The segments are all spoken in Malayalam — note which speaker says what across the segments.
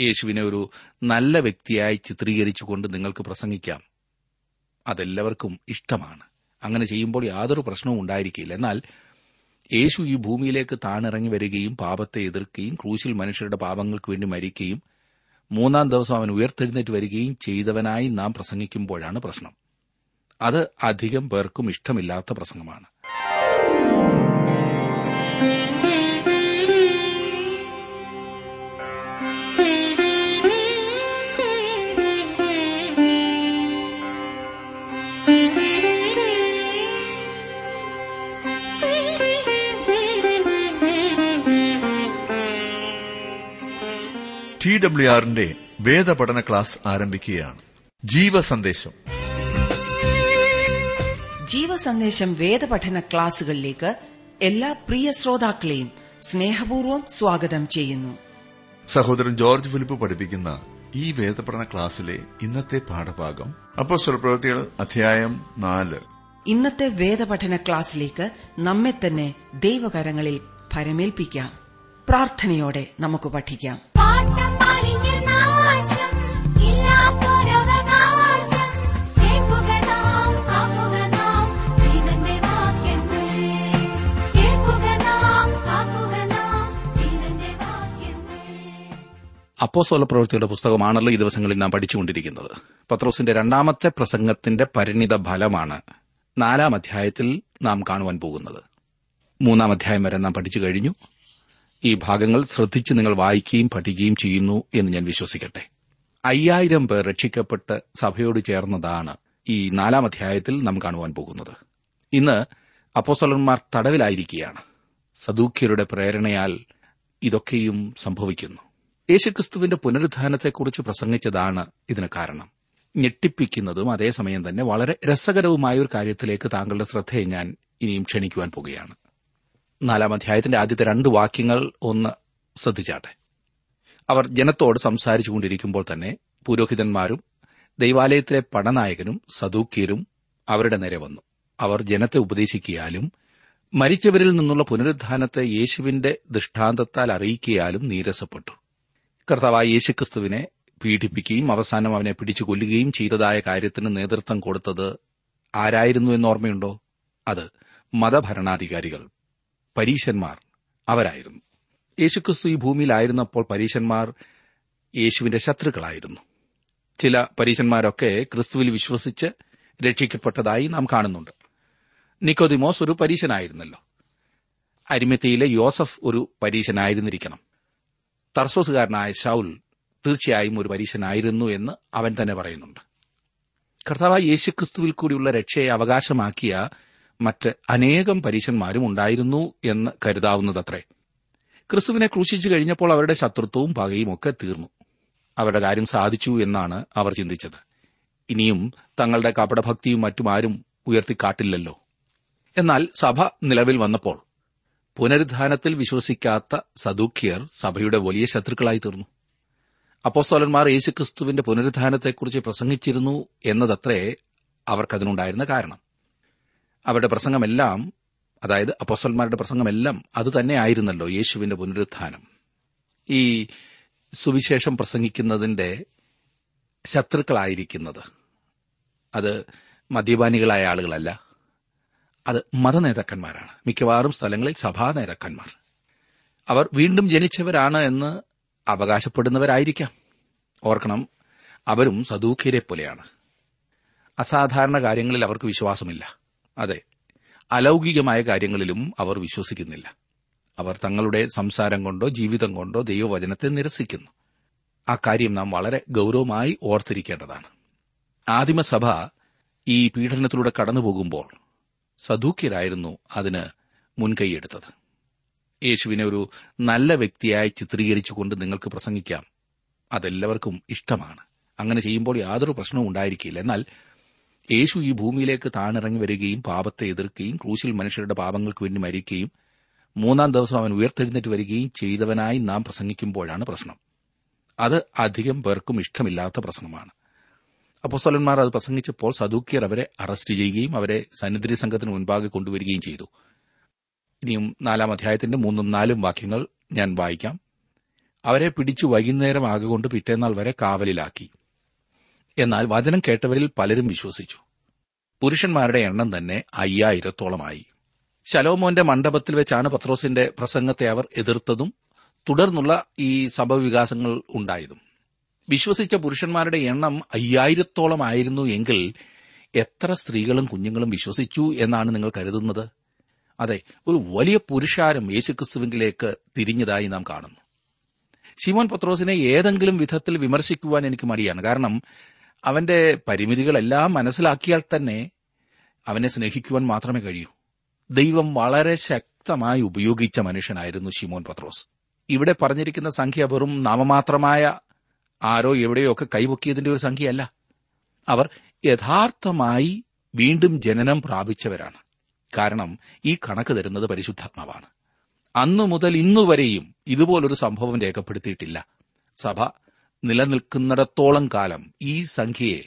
Speaker 1: യേശുവിനെ ഒരു നല്ല വ്യക്തിയായി ചിത്രീകരിച്ചുകൊണ്ട് നിങ്ങൾക്ക് പ്രസംഗിക്കാം. അതെല്ലാവർക്കും ഇഷ്ടമാണ്. അങ്ങനെ ചെയ്യുമ്പോൾ യാതൊരു പ്രശ്നവും ഉണ്ടായിരിക്കില്ല. എന്നാൽ യേശു ഈ ഭൂമിയിലേക്ക് താണിറങ്ങി വരികയും പാപത്തെ എതിർക്കുകയും ക്രൂശിൽ മനുഷ്യരുടെ പാപങ്ങൾക്ക് വേണ്ടി മരിക്കുകയും മൂന്നാം ദിവസം അവൻ ഉയർത്തെഴുന്നേറ്റ് വരികയും ചെയ്തവനായി നാം പ്രസംഗിക്കുമ്പോഴാണ് പ്രശ്നം. അത് അധികം പേർക്കും ഇഷ്ടമില്ലാത്ത പ്രസംഗമാണ്.
Speaker 2: ടി ഡബ്ല്യു ആറിന്റെ വേദപഠന ക്ലാസ് ആരംഭിക്കുകയാണ്. ജീവസന്ദേശം.
Speaker 3: ജീവസന്ദേശം വേദപഠന ക്ലാസുകളിലേക്ക് എല്ലാ പ്രിയ ശ്രോതാക്കളെയും സ്നേഹപൂർവം സ്വാഗതം ചെയ്യുന്നു.
Speaker 2: സഹോദരൻ ജോർജ് ഫിലിപ്പ് പഠിപ്പിക്കുന്ന ഈ വേദപഠന ക്ലാസ്സിലെ ഇന്നത്തെ പാഠഭാഗം അപ്പോ സ്വപ്രവൃത്തികൾ അധ്യായം നാല്.
Speaker 3: ഇന്നത്തെ വേദപഠന ക്ലാസ്സിലേക്ക് നമ്മെ തന്നെ ദൈവകരങ്ങളിൽ ഫരമേൽപ്പിക്കാം പ്രാർത്ഥനയോടെ നമുക്ക് പഠിക്കാം.
Speaker 1: അപ്പോസ്തല പ്രവൃത്തിയുടെ പുസ്തകമാണല്ലോ ഈ ദിവസങ്ങളിൽ നാം പഠിച്ചുകൊണ്ടിരിക്കുന്നത്. പത്രോസിന്റെ രണ്ടാമത്തെ പ്രസംഗത്തിന്റെ പരിണിത ഫലമാണ് നാലാം അധ്യായത്തിൽ നാം കാണുവാൻ പോകുന്നത്. മൂന്നാം അധ്യായം വരെ നാം പഠിച്ചു കഴിഞ്ഞു. ഈ ഭാഗങ്ങൾ ശ്രദ്ധിച്ച് നിങ്ങൾ വായിക്കുകയും പഠിക്കുകയും ചെയ്യുന്നു എന്ന് ഞാൻ വിശ്വസിക്കട്ടെ. അയ്യായിരം പേർ രക്ഷിക്കപ്പെട്ട് സഭയോട് ചേർന്നതാണ് ഈ നാലാം അധ്യായത്തിൽ നാം കാണുവാൻ പോകുന്നത്. ഇന്ന് അപ്പോസ്തലന്മാർ തടവിലായിരിക്കുകയാണ്. സദൂഖ്യരുടെ പ്രേരണയാൽ ഇതൊക്കെയും സംഭവിക്കുന്നു. യേശുക്രിസ്തുവിന്റെ പുനരുദ്ധാനത്തെക്കുറിച്ച് പ്രസംഗിച്ചതാണ് ഇതിന് കാരണം. ഞെട്ടിപ്പിക്കുന്നതും അതേസമയം തന്നെ വളരെ രസകരവുമായ ഒരു കാര്യത്തിലേക്ക് താങ്കളുടെ ശ്രദ്ധയെ ഞാൻ ഇനിയും ക്ഷണിക്കുവാൻ പോകുകയാണ്. നാലാം അധ്യായത്തിന്റെ ആദ്യത്തെ രണ്ട് വാക്യങ്ങൾ ഒന്ന് ശ്രദ്ധിച്ചാട്ടെ. അവർ ജനത്തോട് സംസാരിച്ചുകൊണ്ടിരിക്കുമ്പോൾ തന്നെ പുരോഹിതന്മാരും ദൈവാലയത്തിലെ പടനായകനും സദൂക്യരും അവരുടെ നേരെ വന്നു. അവർ ജനത്തെ ഉപദേശിക്കിയാലും മരിച്ചവരിൽ നിന്നുള്ള പുനരുദ്ധാനത്തെ യേശുവിന്റെ ദൃഷ്ടാന്തത്താൽ അറിയിക്കിയാലും നീരസപ്പെട്ടു. കർത്താവായ യേശുക്രിസ്തുവിനെ പീഡിപ്പിക്കുകയും അവസാനം അവനെ പിടിച്ചു കൊല്ലുകയും ചെയ്തതായ കാര്യത്തിന് നേതൃത്വം കൊടുത്തത് ആരായിരുന്നു എന്നോർമ്മയുണ്ടോ അത് മതഭരണാധികാരികൾ പരീശന്മാർ അവരായിരുന്നു. യേശുക്രിസ്തു ഈ ഭൂമിയിലായിരുന്നപ്പോൾ പരീശന്മാർ യേശുവിന്റെ ശത്രുക്കളായിരുന്നു. ചില പരീശന്മാരൊക്കെ ക്രിസ്തുവിൽ വിശ്വസിച്ച് രക്ഷിക്കപ്പെട്ടതായി നാം കാണുന്നുണ്ട്. നിക്കോദിമോസ് ഒരു പരീശനായിരുന്നല്ലോ. അരിമത്തിയിലെ യോസഫ് ഒരു പരീശനായിരുന്നിരിക്കണം. തർസോസുകാരനായ ഷൌൽ തീർച്ചയായും ഒരു പരീശനായിരുന്നു എന്ന് അവൻ തന്നെ പറയുന്നുണ്ട്. കർത്താവ് യേശുക്രിസ്തുവിൽ കൂടിയുള്ള രക്ഷയെ അവകാശമാക്കിയ മറ്റ് അനേകം പരീശന്മാരും ഉണ്ടായിരുന്നു എന്ന് കരുതാവുന്നതത്രേ. ക്രിസ്തുവിനെ ക്രൂശിച്ചു കഴിഞ്ഞപ്പോൾ അവരുടെ ശത്രുത്വവും പകയും ഒക്കെ തീർന്നു. അവരുടെ കാര്യം സാധിച്ചു എന്നാണ് അവർ ചിന്തിച്ചത്. ഇനിയും തങ്ങളുടെ കപടഭക്തിയും മറ്റും ആരും ഉയർത്തിക്കാട്ടില്ലല്ലോ. എന്നാൽ സഭ നിലവിൽ വന്നപ്പോൾ പുനരുദ്ധാനത്തിൽ വിശ്വസിക്കാത്ത സദൂഖ്യർ സഭയുടെ വലിയ ശത്രുക്കളായി തീർന്നു. അപ്പോസ്തോലന്മാർ യേശുക്രിസ്തുവിന്റെ പുനരുദ്ധാനത്തെക്കുറിച്ച് പ്രസംഗിച്ചിരുന്നു എന്നതത്രേ അവർക്കതിനുണ്ടായിരുന്ന കാരണം. അവരുടെ പ്രസംഗമെല്ലാം അതായത് അപ്പോസ്തലന്മാരുടെ പ്രസംഗമെല്ലാം അത് തന്നെയായിരുന്നല്ലോ യേശുവിന്റെ പുനരുദ്ധാനം. ഈ സുവിശേഷം പ്രസംഗിക്കുന്നതിന്റെ ശത്രുക്കളായിരിക്കുന്നത്. അത് മദ്യപാനികളായ ആളുകളല്ല. അത് മതനേതാക്കന്മാരാണ്. മിക്കവാറും സ്ഥലങ്ങളിൽ സഭാ നേതാക്കന്മാർ അവർ വീണ്ടും ജനിച്ചവരാണ് എന്ന് അവകാശപ്പെടുന്നവരായിരിക്കാം. ഓർക്കണം അവരും സദൂഖ്യരെ പോലെയാണ്. അസാധാരണ കാര്യങ്ങളിൽ അവർക്ക് വിശ്വാസമില്ല. അതെ അലൗകികമായ കാര്യങ്ങളിലും അവർ വിശ്വസിക്കുന്നില്ല. അവർ തങ്ങളുടെ സംസാരം കൊണ്ടോ ജീവിതം കൊണ്ടോ ദൈവവചനത്തെ നിരസിക്കുന്നു. ആ കാര്യം നാം വളരെ ഗൌരവമായി ഓർത്തിരിക്കേണ്ടതാണ്. ആദിമസഭ ഈ പീഡനത്തിലൂടെ കടന്നുപോകുമ്പോൾ സദൂക്യരായിരുന്നു അതിന് മുൻകൈയെടുത്തത്. യേശുവിനെ ഒരു നല്ല വ്യക്തിയായി ചിത്രീകരിച്ചുകൊണ്ട് നിങ്ങൾക്ക് പ്രസംഗിക്കാം. അതെല്ലാവർക്കും ഇഷ്ടമാണ്. അങ്ങനെ ചെയ്യുമ്പോൾ യാതൊരു പ്രശ്നവും ഉണ്ടായിരിക്കില്ല. എന്നാൽ യേശു ഈ ഭൂമിയിലേക്ക് താണിറങ്ങി വരികയും പാപത്തെ എതിർക്കുകയും ക്രൂശിൽ മനുഷ്യരുടെ പാപങ്ങൾക്ക് വേണ്ടി മരിക്കുകയും മൂന്നാം ദിവസം അവൻ ഉയർത്തെഴുന്നേറ്റ് വരികയും ചെയ്തവനായി നാം പ്രസംഗിക്കുമ്പോഴാണ് പ്രശ്നം. അത് അധികം പേർക്കും ഇഷ്ടമില്ലാത്ത പ്രസംഗമാണ് അപ്പോസ്തലന്മാർ അത് പ്രസംഗിച്ചപ്പോൾ സദൂക്കിയർ അവരെ അറസ്റ്റ് ചെയ്യുകയും അവരെ സന്നിധി സംഘത്തിന് മുൻപാകെ കൊണ്ടുവരികയും ചെയ്തു. ഇനിയും നാലാം അധ്യായത്തിന്റെ മൂന്നും നാലും വാക്യങ്ങൾ ഞാൻ വായിക്കാം. അവരെ പിടിച്ചു വൈകുന്നേരം ആകൊണ്ട് പിറ്റേന്നാൾ വരെ കാവലിലാക്കി. എന്നാൽ വചനം കേട്ടവരിൽ പലരും വിശ്വസിച്ചു. പുരുഷന്മാരുടെ എണ്ണം തന്നെ അയ്യായിരത്തോളമായി. ശലോമോന്റെ മണ്ഡപത്തിൽ വെച്ചാണ് പത്രോസിന്റെ പ്രസംഗത്തെ അവർ എതിർത്തതും തുടർന്നുള്ള ഈ സഭവികാസങ്ങൾ ഉണ്ടായതും. വിശ്വസിച്ച പുരുഷന്മാരുടെ എണ്ണം അയ്യായിരത്തോളം ആയിരുന്നു എങ്കിൽ എത്ര സ്ത്രീകളും കുഞ്ഞുങ്ങളും വിശ്വസിച്ചു എന്നാണ് നിങ്ങൾ കരുതുന്നത്? അതെ ഒരു വലിയ പുരുഷാരം യേശുക്രിസ്തുവിംഗിലേക്ക് തിരിഞ്ഞതായി നാം കാണുന്നു. ശിമോൻ പത്രോസിനെ ഏതെങ്കിലും വിധത്തിൽ വിമർശിക്കുവാൻ എനിക്ക് മടിയാണ്. കാരണം അവന്റെ പരിമിതികളെല്ലാം മനസ്സിലാക്കിയാൽ തന്നെ അവനെ സ്നേഹിക്കുവാൻ മാത്രമേ കഴിയൂ. ദൈവം വളരെ ശക്തമായി ഉപയോഗിച്ച മനുഷ്യനായിരുന്നു ശിമോൻ പത്രോസ്. ഇവിടെ പറഞ്ഞിരിക്കുന്ന സംഖ്യ വെറും നാമമാത്രമായ ആരോ എവിടെയോ ഒക്കെ കൈപൊക്കിയതിന്റെ ഒരു സംഖ്യയല്ല. അവർ യഥാർത്ഥമായി വീണ്ടും ജനനം പ്രാപിച്ചവരാണ്. കാരണം ഈ കണക്ക് തരുന്നത് പരിശുദ്ധാത്മാവാണ്. അന്നു മുതൽ ഇന്നുവരെയും ഇതുപോലൊരു സംഭവം രേഖപ്പെടുത്തിയിട്ടില്ല. സഭ നിലനിൽക്കുന്നിടത്തോളം കാലം ഈ സംഖ്യയെ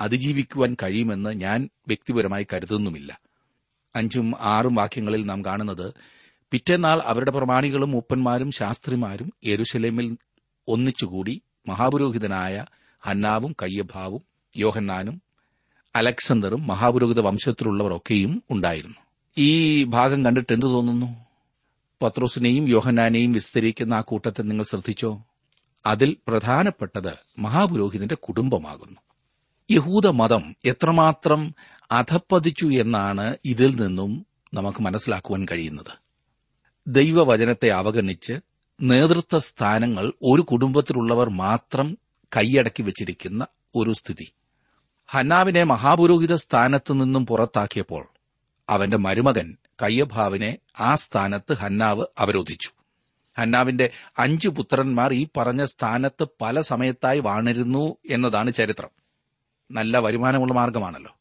Speaker 1: അതിജീവിക്കുവാൻ കഴിയുമെന്ന് ഞാൻ വ്യക്തിപരമായി കരുതുന്നുമില്ല. അഞ്ചും ആറും വാക്യങ്ങളിൽ നാം കാണുന്നത് പിറ്റേന്നാൾ അവരുടെ പ്രമാണികളും മൂപ്പന്മാരും ശാസ്ത്രിമാരും യെരുശലേമിൽ ഒന്നിച്ചുകൂടി മഹാപുരോഹിതനായ ഹന്നാവും കയ്യഭാവും യോഹന്നാനും അലക്സണ്ടറും മഹാപുരോഹിത വംശത്തിലുള്ളവരൊക്കെയും ഉണ്ടായിരുന്നു. ഈ ഭാഗം കണ്ടിട്ട് എന്തു തോന്നുന്നു? പത്രോസിനെയും യോഹന്നാനെയും വിസ്തരിക്കുന്ന ആ കൂട്ടത്തെ നിങ്ങൾ ശ്രദ്ധിച്ചോ? അതിൽ പ്രധാനപ്പെട്ടത് മഹാപുരോഹിതന്റെ കുടുംബമാകുന്നു. യഹൂദ മതം എത്രമാത്രം അധപ്പതിച്ചു എന്നാണ് ഇതിൽ നിന്നും നമുക്ക് മനസ്സിലാക്കുവാൻ കഴിയുന്നത്. ദൈവവചനത്തെ അവഗണിച്ച് നേതൃത്വ സ്ഥാനങ്ങൾ ഒരു കുടുംബത്തിലുള്ളവർ മാത്രം കൈയടക്കി വച്ചിരിക്കുന്ന ഒരു സ്ഥിതി. ഹന്നാവിനെ മഹാപുരോഹിത സ്ഥാനത്തു നിന്നും പുറത്താക്കിയപ്പോൾ അവന്റെ മരുമകൻ കയ്യഭാവിനെ ആ സ്ഥാനത്ത് ഹന്നാവ് അവരോധിച്ചു. ഹന്നാവിന്റെ അഞ്ചു പുത്രന്മാർ ഈ പറഞ്ഞ സ്ഥാനത്ത് പല സമയത്തായി വാണിരുന്നു എന്നതാണ് ചരിത്രം. നല്ല വരുമാനമുള്ള മാർഗമാണല്ലോ.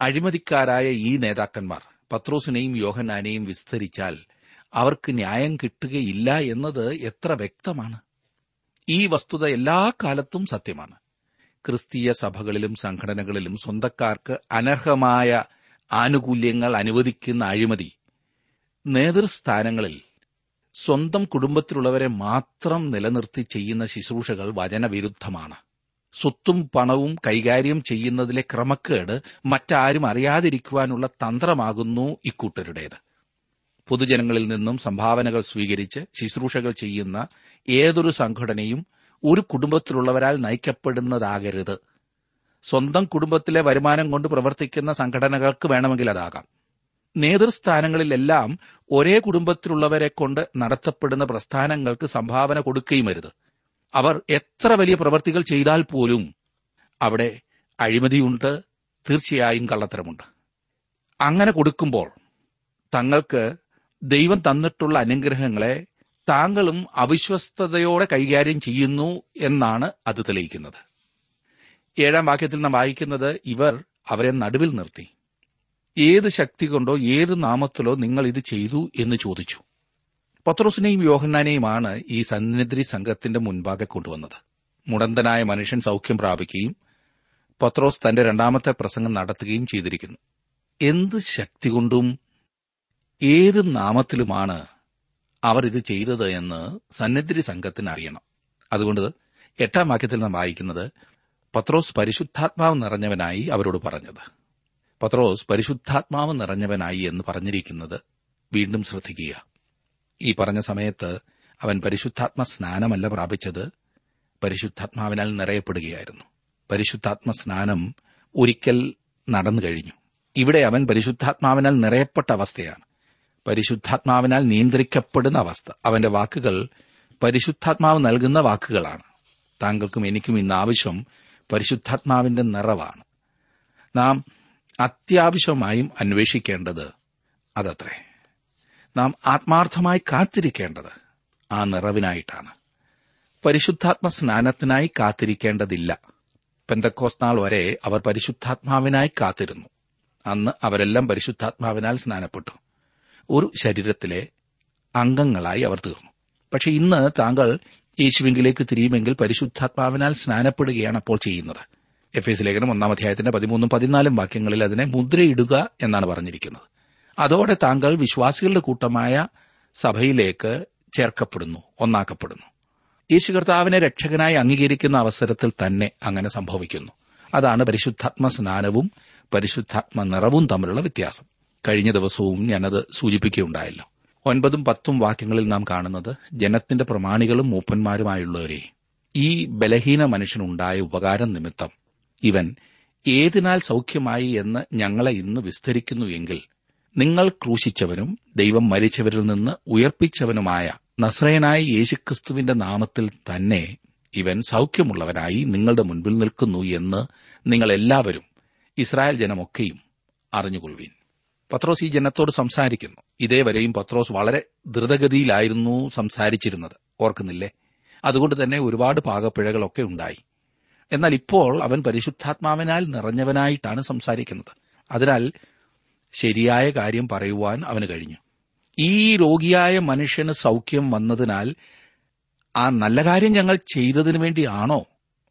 Speaker 1: അഴിമതിക്കാരായ ഈ നേതാക്കന്മാർ പത്രോസിനെയും യോഹനാനെയും വിസ്തരിച്ചാൽ അവർക്ക് ന്യായം കിട്ടുകയില്ല എന്നത് എത്ര വ്യക്തമാണ്. ഈ വസ്തുത എല്ലാ കാലത്തും സത്യമാണ്. ക്രിസ്തീയ സഭകളിലും സംഘടനകളിലും സ്വന്തക്കാർക്ക് അനർഹമായ ആനുകൂല്യങ്ങൾ അനുവദിക്കുന്ന അഴിമതി നേതൃസ്ഥാനങ്ങളിൽ സ്വന്തം കുടുംബത്തിലുള്ളവരെ മാത്രം നിലനിർത്തി ചെയ്യുന്ന ശുശ്രൂഷകൾ വചനവിരുദ്ധമാണ്. സ്വത്തും പണവും കൈകാര്യം ചെയ്യുന്നതിലെ ക്രമക്കേട് മറ്റാരും അറിയാതിരിക്കുവാനുള്ള തന്ത്രമാകുന്നു ഇക്കൂട്ടരുടേത്. പൊതുജനങ്ങളിൽ നിന്നും സംഭാവനകൾ സ്വീകരിച്ച് ശുശ്രൂഷകൾ ചെയ്യുന്ന ഏതൊരു സംഘടനയും ഒരു കുടുംബത്തിലുള്ളവരാൽ നയിക്കപ്പെടുന്നതാകരുത്. സ്വന്തം കുടുംബത്തിലെ വരുമാനം കൊണ്ട് പ്രവർത്തിക്കുന്ന സംഘടനകൾക്ക് വേണമെങ്കിൽ അതാകാം. നേതൃസ്ഥാനങ്ങളിലെല്ലാം ഒരേ കുടുംബത്തിലുള്ളവരെ കൊണ്ട് നടത്തപ്പെടുന്ന പ്രസ്ഥാനങ്ങൾക്ക് സംഭാവന കൊടുക്കുകയും അരുത്. അവർ എത്ര വലിയ പ്രവർത്തികൾ ചെയ്താൽ പോലും അവിടെ അഴിമതിയുണ്ട് തീർച്ചയായും കള്ളത്തരമുണ്ട്. അങ്ങനെ കൊടുക്കുമ്പോൾ തങ്ങൾക്ക് ദൈവം തന്നിട്ടുള്ള അനുഗ്രഹങ്ങളെ താങ്കളും അവിശ്വസ്തയോടെ കൈകാര്യം ചെയ്യുന്നു എന്നാണ് അത് തെളിയിക്കുന്നത്. ഏഴാം വാക്യത്തിൽ നാം വായിക്കുന്നത് ഇവർ അവരെ നടുവിൽ നിർത്തി. ഏത് ശക്തി കൊണ്ടോ ഏത് നാമത്തിലോ നിങ്ങൾ ഇത് ചെയ്തു എന്ന് ചോദിച്ചു. പത്രോസിനെയും യോഹന്നാനെയുമാണ് ഈ സന്നിധി സംഘത്തിന്റെ മുൻപാകെ കൊണ്ടുവന്നത്. മുടന്തനായ മനുഷ്യൻ സൌഖ്യം പ്രാപിക്കുകയും പത്രോസ് തന്റെ രണ്ടാമത്തെ പ്രസംഗം നടത്തുകയും ചെയ്തിരിക്കുന്നു. എന്ത് ശക്തി കൊണ്ടും ഏത് നാമത്തിലുമാണ് അവർ ഇത് ചെയ്തത് എന്ന് സന്നിധി സംഘത്തിന് അറിയണം. അതുകൊണ്ട് എട്ടാം വാക്യത്തിൽ നാം വായിക്കുന്നത് പത്രോസ് പരിശുദ്ധാത്മാവ് നിറഞ്ഞവനായി അവരോട് പറഞ്ഞത്. പത്രോസ് പരിശുദ്ധാത്മാവ് നിറഞ്ഞവനായി എന്ന് പറഞ്ഞിരിക്കുന്നത് വീണ്ടും ശ്രദ്ധിക്കുക. ഈ പറഞ്ഞ സമയത്ത് അവൻ പരിശുദ്ധാത്മ സ്നാനമല്ല പ്രാപിച്ചത് പരിശുദ്ധാത്മാവിനാൽ നിറയപ്പെടുകയായിരുന്നു. പരിശുദ്ധാത്മ സ്നാനം ഒരിക്കൽ നടന്നു കഴിഞ്ഞു. ഇവിടെ അവൻ പരിശുദ്ധാത്മാവിനാൽ നിറയപ്പെട്ട അവസ്ഥയാണ്. പരിശുദ്ധാത്മാവിനാൽ നിയന്ത്രിക്കപ്പെടുന്ന അവസ്ഥ. അവന്റെ വാക്കുകൾ പരിശുദ്ധാത്മാവ് നൽകുന്ന വാക്കുകളാണ്. താങ്കൾക്കും എനിക്കും ഇന്ന് ആവശ്യം പരിശുദ്ധാത്മാവിന്റെ നിറവാണ്. നാം അത്യാവശ്യമായും അന്വേഷിക്കേണ്ടത് അതത്രേ. നാം ആത്മാർത്ഥമായി കാത്തിരിക്കേണ്ടത് ആ നിറവിനായിട്ടാണ്. പരിശുദ്ധാത്മ സ്നാനത്തിനായി കാത്തിരിക്കേണ്ടതില്ല. പെന്തക്കോസ് നാൾ വരെ അവർ പരിശുദ്ധാത്മാവിനായി കാത്തിരുന്നു. അന്ന് അവരെല്ലാം പരിശുദ്ധാത്മാവിനാൽ സ്നാനപ്പെട്ടു. ഒരു ശരീരത്തിലെ അംഗങ്ങളായി അവർ തീർന്നു. പക്ഷെ ഇന്ന് താങ്കൾ യേശുവിംഗിലേക്ക് തിരിയുമെങ്കിൽ പരിശുദ്ധാത്മാവിനാൽ സ്നാനപ്പെടുകയാണ് അപ്പോൾ ചെയ്യുന്നത്. എഫ് എസ് ലേഖനം ഒന്നാം അധ്യായത്തിന്റെ പതിമൂന്നും പതിനാലും വാക്യങ്ങളിൽ അതിനെ മുദ്രയിടുക എന്നാണ് പറഞ്ഞിരിക്കുന്നത്. അതോടെ താങ്കൾ വിശ്വാസികളുടെ കൂട്ടമായ സഭയിലേക്ക് ചേർക്കപ്പെടുന്നു ഒന്നാക്കപ്പെടുന്നു. യേശു കർത്താവിനെ രക്ഷകനായി അംഗീകരിക്കുന്ന അവസരത്തിൽ തന്നെ അങ്ങനെ സംഭവിക്കുന്നു. അതാണ് പരിശുദ്ധാത്മ സ്നാനവും പരിശുദ്ധാത്മ നിറവും തമ്മിലുള്ള വ്യത്യാസം. കഴിഞ്ഞ ദിവസവും ഞാനത് സൂചിപ്പിക്കുകയുണ്ടായല്ലോ. ഒൻപതും പത്തും വാക്യങ്ങളിൽ നാം കാണുന്നത് ജനത്തിന്റെ പ്രമാണികളും മൂപ്പന്മാരുമായുള്ളവരെ. ഈ ബലഹീന മനുഷ്യനുണ്ടായ ഉപകാരം നിമിത്തം ഇവൻ ഏതിനാൽ സൗഖ്യമായി എന്ന് ഞങ്ങളെ ഇന്ന് വിസ്തരിക്കുന്നു എങ്കിൽ നിങ്ങൾ ക്രൂശിച്ചവനും ദൈവം മരിച്ചവരിൽ നിന്ന് ഉയർപ്പിച്ചവനുമായ നസ്രയനായ യേശുക്രിസ്തുവിന്റെ നാമത്തിൽ തന്നെ ഇവൻ സൗഖ്യമുള്ളവനായി നിങ്ങളുടെ മുൻപിൽ നിൽക്കുന്നു എന്ന് നിങ്ങൾ എല്ലാവരും ഇസ്രായേൽ ജനമൊക്കെയും അറിഞ്ഞുകൊള്ളുവീൻ. പത്രോസ് ഈ ജനത്തോട് സംസാരിക്കുന്നു. ഇതേവരെയും പത്രോസ് വളരെ ദ്രുതഗതിയിലായിരുന്നു സംസാരിച്ചിരുന്നത്. ഓർക്കുന്നില്ലേ? അതുകൊണ്ട് തന്നെ ഒരുപാട് പാകപ്പിഴകളൊക്കെ ഉണ്ടായി. എന്നാൽ ഇപ്പോൾ അവൻ പരിശുദ്ധാത്മാവിനാൽ നിറഞ്ഞവനായിട്ടാണ് സംസാരിക്കുന്നത്. അതിനാൽ ശരിയായ കാര്യം പറയുവാൻ അവന് കഴിഞ്ഞു. ഈ രോഗിയായ മനുഷ്യന് സൗഖ്യം വന്നതിനാൽ ആ നല്ല കാര്യം ഞങ്ങൾ ചെയ്തതിനു വേണ്ടിയാണോ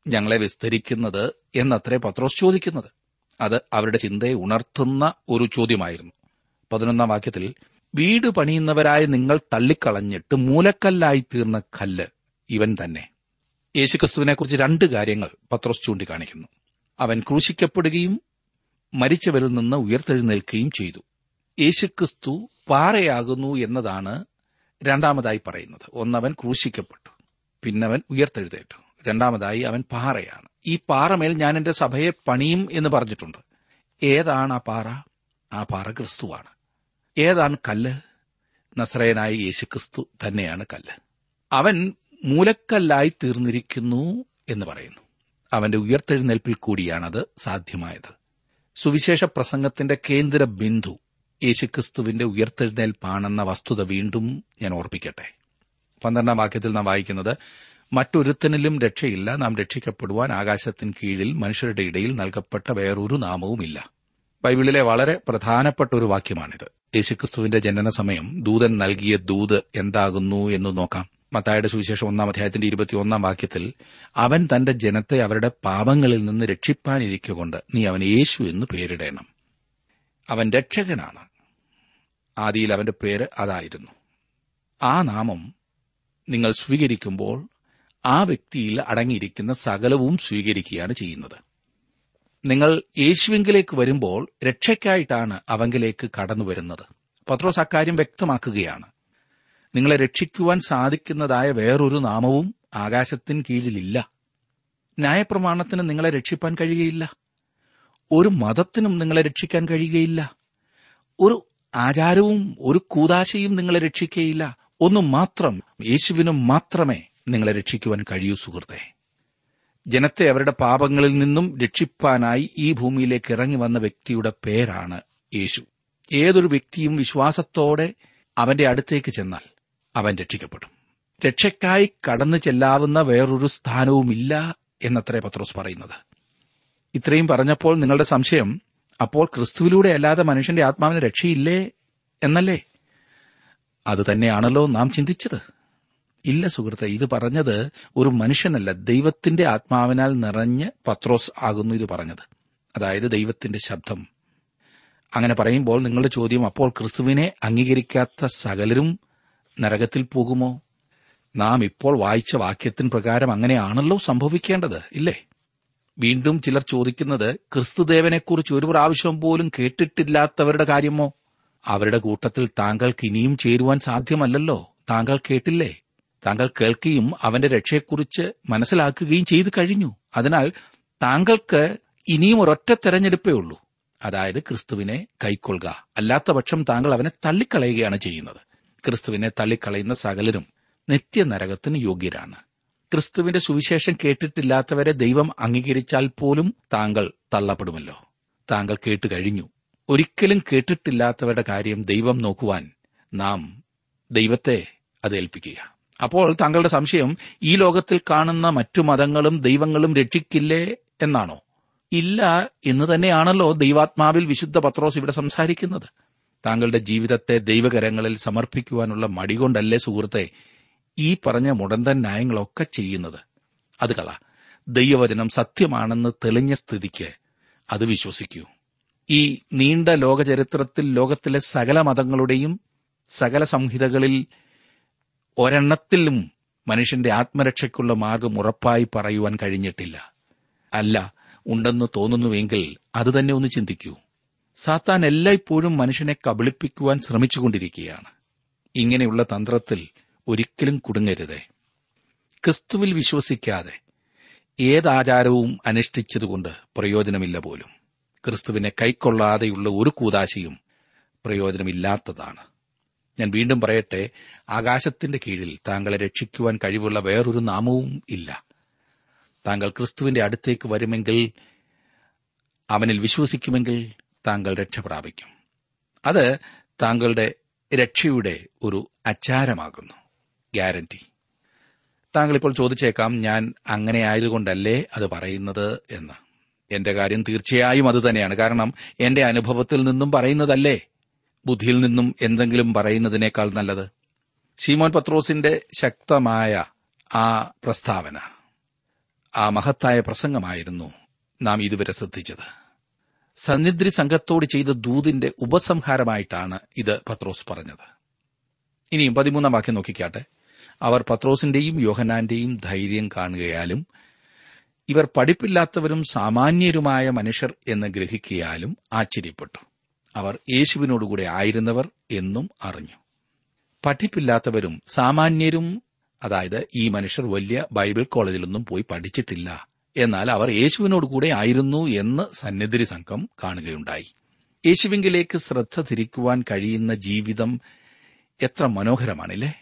Speaker 1: ഞങ്ങളെ വിസ്തരിക്കുന്നത് എന്നത്രേ പത്രോസ് ചോദിക്കുന്നത്. അത് അവരുടെ ചിന്തയെ ഉണർത്തുന്ന ഒരു ചോദ്യമായിരുന്നു. പതിനൊന്നാം വാക്യത്തിൽ വീട് പണിയുന്നവരായ നിങ്ങൾ തള്ളിക്കളഞ്ഞിട്ട് മൂലക്കല്ലായി തീർന്ന കല്ല് ഇവൻ തന്നെ. യേശുക്രിസ്തുവിനെക്കുറിച്ച് രണ്ട് കാര്യങ്ങൾ പത്രോസ് ചൂണ്ടിക്കാണിക്കുന്നു. അവൻ ക്രൂശിക്കപ്പെടുകയും മരിച്ചവരിൽ നിന്ന് ഉയർത്തെഴുന്നേൽക്കുകയും ചെയ്തു. യേശുക്രിസ്തു പാറയാകുന്നു എന്നതാണ് രണ്ടാമതായി പറയുന്നത്. ഒന്നവൻ ക്രൂശിക്കപ്പെട്ടു പിന്നവൻ ഉയർത്തെഴുതേറ്റു രണ്ടാമതായി അവൻ പാറയാണ്. ഈ പാറമേൽ ഞാൻ എന്റെ സഭയെ പണിയും എന്ന് പറഞ്ഞിട്ടുണ്ട്. ഏതാണ് ആ പാറ? ആ പാറ ക്രിസ്തുവാണ്. ഏതാണ് കല്ല്? നസ്രയനായ യേശുക്രിസ്തു തന്നെയാണ് കല്ല്. അവൻ മൂലക്കല്ലായി തീർന്നിരിക്കുന്നു എന്ന് പറയുന്നു. അവന്റെ ഉയർത്തെഴുന്നേൽപ്പിൽ കൂടിയാണത് സാധ്യമായത്. സുവിശേഷ പ്രസംഗത്തിന്റെ കേന്ദ്ര ബിന്ദു യേശുക്രിസ്തുവിന്റെ ഉയർത്തെഴുന്നേൽപ്പാണെന്ന വസ്തുത വീണ്ടും ഞാൻ ഓർപ്പിക്കട്ടെ. പന്ത്രണ്ടാം വാക്യത്തിൽ നാം വായിക്കുന്നത് മറ്റൊരുത്തനിലും രക്ഷയില്ല. നാം രക്ഷിക്കപ്പെടുവാൻ ആകാശത്തിന് കീഴിൽ മനുഷ്യരുടെ ഇടയിൽ നൽകപ്പെട്ട വേറൊരു നാമവുമില്ല. ബൈബിളിലെ വളരെ പ്രധാനപ്പെട്ട ഒരു വാക്യമാണിത്. യേശുക്രിസ്തുവിന്റെ ജനന സമയം ദൂതൻ നൽകിയ ദൂത് എന്താകുന്നു എന്ന് നോക്കാം. മത്തായുടെ സുവിശേഷം ഒന്നാം അധ്യായത്തിന്റെ ഇരുപത്തിയൊന്നാം വാക്യത്തിൽ അവൻ തന്റെ ജനത്തെ അവരുടെ പാപങ്ങളിൽ നിന്ന് രക്ഷിപ്പാനിരിക്കൊണ്ട് നീ അവൻ യേശു എന്ന് പേരിടേണം. അവൻ രക്ഷകനാണ്. ആദിയിൽ അവന്റെ പേര് അതായിരുന്നു. ആ നാമം നിങ്ങൾ സ്വീകരിക്കുമ്പോൾ ആ വ്യക്തിയിൽ അടങ്ങിയിരിക്കുന്ന സകലവും സ്വീകരിക്കുകയാണ് ചെയ്യുന്നത്. നിങ്ങൾ യേശുവിങ്കിലേക്ക് വരുമ്പോൾ രക്ഷയ്ക്കായിട്ടാണ് അവങ്കിലേക്ക് കടന്നു വരുന്നത്. പത്രോസ് അക്കാര്യം വ്യക്തമാക്കുകയാണ്. നിങ്ങളെ രക്ഷിക്കുവാൻ സാധിക്കുന്നതായ വേറൊരു നാമവും ആകാശത്തിന് കീഴിലില്ല. ന്യായപ്രമാണത്തിന് നിങ്ങളെ രക്ഷിപ്പാൻ കഴിയുകയില്ല. ഒരു മതത്തിനും നിങ്ങളെ രക്ഷിക്കാൻ കഴിയുകയില്ല. ഒരു ആചാരവും ഒരു കൂതാശയും നിങ്ങളെ രക്ഷിക്കുകയില്ല. ഒന്നു മാത്രം യേശുവിനും മാത്രമേ നിങ്ങളെ രക്ഷിക്കുവാൻ കഴിയൂ സുഹൃത്തെ. ജനത്തെ അവരുടെ പാപങ്ങളിൽ നിന്നും രക്ഷിപ്പാനായി ഈ ഭൂമിയിലേക്ക് ഇറങ്ങി വന്ന വ്യക്തിയുടെ പേരാണ് യേശു. ഏതൊരു വ്യക്തിയും വിശ്വാസത്തോടെ അവന്റെ അടുത്തേക്ക് ചെന്നാൽ അവൻ രക്ഷിക്കപ്പെടും. രക്ഷയ്ക്കായി കടന്നു ചെല്ലാവുന്ന വേറൊരു സ്ഥാനവുമില്ല എന്നത്രേ പത്രോസ് പറയുന്നത്. ഇത്രയും പറഞ്ഞപ്പോൾ നിങ്ങളുടെ സംശയം അപ്പോൾ ക്രിസ്തുവിലൂടെ അല്ലാതെ മനുഷ്യന്റെ ആത്മാവിന് രക്ഷയില്ലേ എന്നല്ലേ? അത് തന്നെയാണല്ലോ നാം ചിന്തിച്ചത്. ഇല്ല സുഹൃത്തെ ഇത് പറഞ്ഞത് ഒരു മനുഷ്യനല്ല. ദൈവത്തിന്റെ ആത്മാവിനാൽ നിറഞ്ഞ് പത്രോസ് ആകുന്നു ഇത് പറഞ്ഞത്. അതായത് ദൈവത്തിന്റെ ശബ്ദം. അങ്ങനെ പറയുമ്പോൾ നിങ്ങളുടെ ചോദ്യം അപ്പോൾ ക്രിസ്തുവിനെ അംഗീകരിക്കാത്ത സകലരും നരകത്തിൽ പോകുമോ? നാം ഇപ്പോൾ വായിച്ച വാക്യത്തിന് പ്രകാരം അങ്ങനെയാണല്ലോ സംഭവിക്കേണ്ടത് ഇല്ലേ? വീണ്ടും ചിലർ ചോദിക്കുന്നത് ക്രിസ്തുദേവനെക്കുറിച്ച് ഒരു പ്രാവശ്യം പോലും കേട്ടിട്ടില്ലാത്തവരുടെ കാര്യമോ? അവരുടെ കൂട്ടത്തിൽ താങ്കൾക്ക് ഇനിയും ചേരുവാൻ സാധ്യമല്ലല്ലോ. താങ്കൾ കേട്ടില്ലേ? താങ്കൾ കേൾക്കുകയും അവന്റെ രക്ഷയെക്കുറിച്ച് മനസ്സിലാക്കുകയും ചെയ്തു കഴിഞ്ഞു. അതിനാൽ താങ്കൾക്ക് ഇനിയും ഒരൊറ്റ തെരഞ്ഞെടുപ്പേ ഉള്ളൂ. അതായത് ക്രിസ്തുവിനെ കൈക്കൊള്ളുക. അല്ലാത്തപക്ഷം താങ്കൾ അവനെ തള്ളിക്കളയുകയാണ് ചെയ്യുന്നത്. ക്രിസ്തുവിനെ തള്ളിക്കളയുന്ന സകലരും നിത്യനരകത്തിന് യോഗ്യരാണ്. ക്രിസ്തുവിന്റെ സുവിശേഷം കേട്ടിട്ടില്ലാത്തവരെ ദൈവം അംഗീകരിച്ചാൽ പോലും താങ്കൾ തള്ളപ്പെടുമല്ലോ. താങ്കൾ കേട്ട് കഴിഞ്ഞു. ഒരിക്കലും കേട്ടിട്ടില്ലാത്തവരുടെ കാര്യം ദൈവം നോക്കുവാൻ നാം ദൈവത്തെ അത് ഏൽപ്പിക്കുക അപ്പോൾ താങ്കളുടെ സംശയം ഈ ലോകത്തിൽ കാണുന്ന മറ്റു മതങ്ങളും ദൈവങ്ങളും രക്ഷിക്കില്ലേ എന്നാണോ? ഇല്ല എന്ന് തന്നെയാണല്ലോ ദൈവാത്മാവിൽ വിശുദ്ധ പത്രോസ് ഇവിടെ സംസാരിക്കുന്നത്. താങ്കളുടെ ജീവിതത്തെ ദൈവകരങ്ങളിൽ സമർപ്പിക്കുവാനുള്ള മടികൊണ്ടല്ലേ സുഹൃത്തെ ഈ പറഞ്ഞ മുടന്തൻ ന്യായങ്ങളൊക്കെ ചെയ്യുന്നത്? അത് കള. ദൈവവചനം സത്യമാണെന്ന് തെളിഞ്ഞ സ്ഥിതിക്ക് അത് വിശ്വസിക്കൂ. ഈ നീണ്ട ലോകചരിത്രത്തിൽ ലോകത്തിലെ സകല മതങ്ങളുടെയും സകല സംഹിതകളിൽ ഒരെണ്ണത്തിലും മനുഷ്യന്റെ ആത്മരക്ഷയ്ക്കുള്ള മാർഗം ഉറപ്പായി പറയുവാൻ കഴിഞ്ഞിട്ടില്ല. അല്ല ഉണ്ടെന്ന് തോന്നുന്നുവെങ്കിൽ അത് തന്നെ ഒന്ന് ചിന്തിക്കൂ. സാത്താൻ എല്ലായ്പ്പോഴും മനുഷ്യനെ കബളിപ്പിക്കുവാൻ ശ്രമിച്ചുകൊണ്ടിരിക്കുകയാണ്. ഇങ്ങനെയുള്ള തന്ത്രത്തിൽ ഒരിക്കലും കുടുങ്ങരുതേ. ക്രിസ്തുവിൽ വിശ്വസിക്കാതെ ഏതാചാരവും അനുഷ്ഠിച്ചതുകൊണ്ട് പ്രയോജനമില്ല പോലും. ക്രിസ്തുവിനെ കൈക്കൊള്ളാതെയുള്ള ഒരു കൂതാശയും പ്രയോജനമില്ലാത്തതാണ്. ഞാൻ വീണ്ടും പറയട്ടെ ആകാശത്തിന്റെ കീഴിൽ താങ്കളെ രക്ഷിക്കുവാൻ കഴിവുള്ള വേറൊരു നാമവും ഇല്ല. താങ്കൾ ക്രിസ്തുവിന്റെ അടുത്തേക്ക് വരുമെങ്കിൽ അവനിൽ വിശ്വസിക്കുമെങ്കിൽ താങ്കൾ രക്ഷ പ്രാപിക്കും. അത് താങ്കളുടെ രക്ഷയുടെ ഒരു അച്ചാരമാകുന്നു ഗ്യാരണ്ടി താങ്കളിപ്പോൾ ചോദിച്ചേക്കാം ഞാൻ അങ്ങനെ ആയതുകൊണ്ടല്ലേ അത് പറയുന്നത് എന്ന്. എന്റെ കാര്യം തീർച്ചയായും അത് തന്നെയാണ്. കാരണം എന്റെ അനുഭവത്തിൽ നിന്നും പറയുന്നതല്ലേ. ബുദ്ധിയിൽ നിന്നും എന്തെങ്കിലും പറയുന്നതിനേക്കാൾ നല്ലത്. ശീമോൻ പത്രോസിന്റെ ശക്തമായ ആ പ്രസ്താവന ആ മഹത്തായ പ്രസംഗമായിരുന്നു നാം ഇതുവരെ ശ്രദ്ധിച്ചത്. സന്നിധി സംഘത്തോട് ചെയ്ത ദൂതിന്റെ ഉപസംഹാരമായിട്ടാണ് ഇത് പത്രോസ് പറഞ്ഞത്. ഇനിയും പതിമൂന്നാം വാക്യം നോക്കിക്കാട്ടെ. അവർ പത്രോസിന്റെയും യോഹനാന്റെയും ധൈര്യം കാണുകയാലും ഇവർ പഠിപ്പില്ലാത്തവരും സാമാന്യരുമായ മനുഷ്യർ എന്ന് ഗ്രഹിക്കുകയാലും ആശ്ചര്യപ്പെട്ടു. അവർ യേശുവിനോടുകൂടെ ആയിരുന്നവർ എന്നും അറിഞ്ഞു. പഠിപ്പില്ലാത്തവരും സാമാന്യരും അതായത് ഈ മനുഷ്യർ വലിയ ബൈബിൾ കോളേജിലൊന്നും പോയി പഠിച്ചിട്ടില്ല. എന്നാൽ അവർ യേശുവിനോടുകൂടെ ആയിരുന്നു എന്ന് സന്നിധിരി സംഘം കാണുകയുണ്ടായി. യേശുവിങ്കിലേക്ക് ശ്രദ്ധ തിരിക്കുവാൻ കഴിയുന്ന ജീവിതം എത്ര മനോഹരമാണില്ലേ?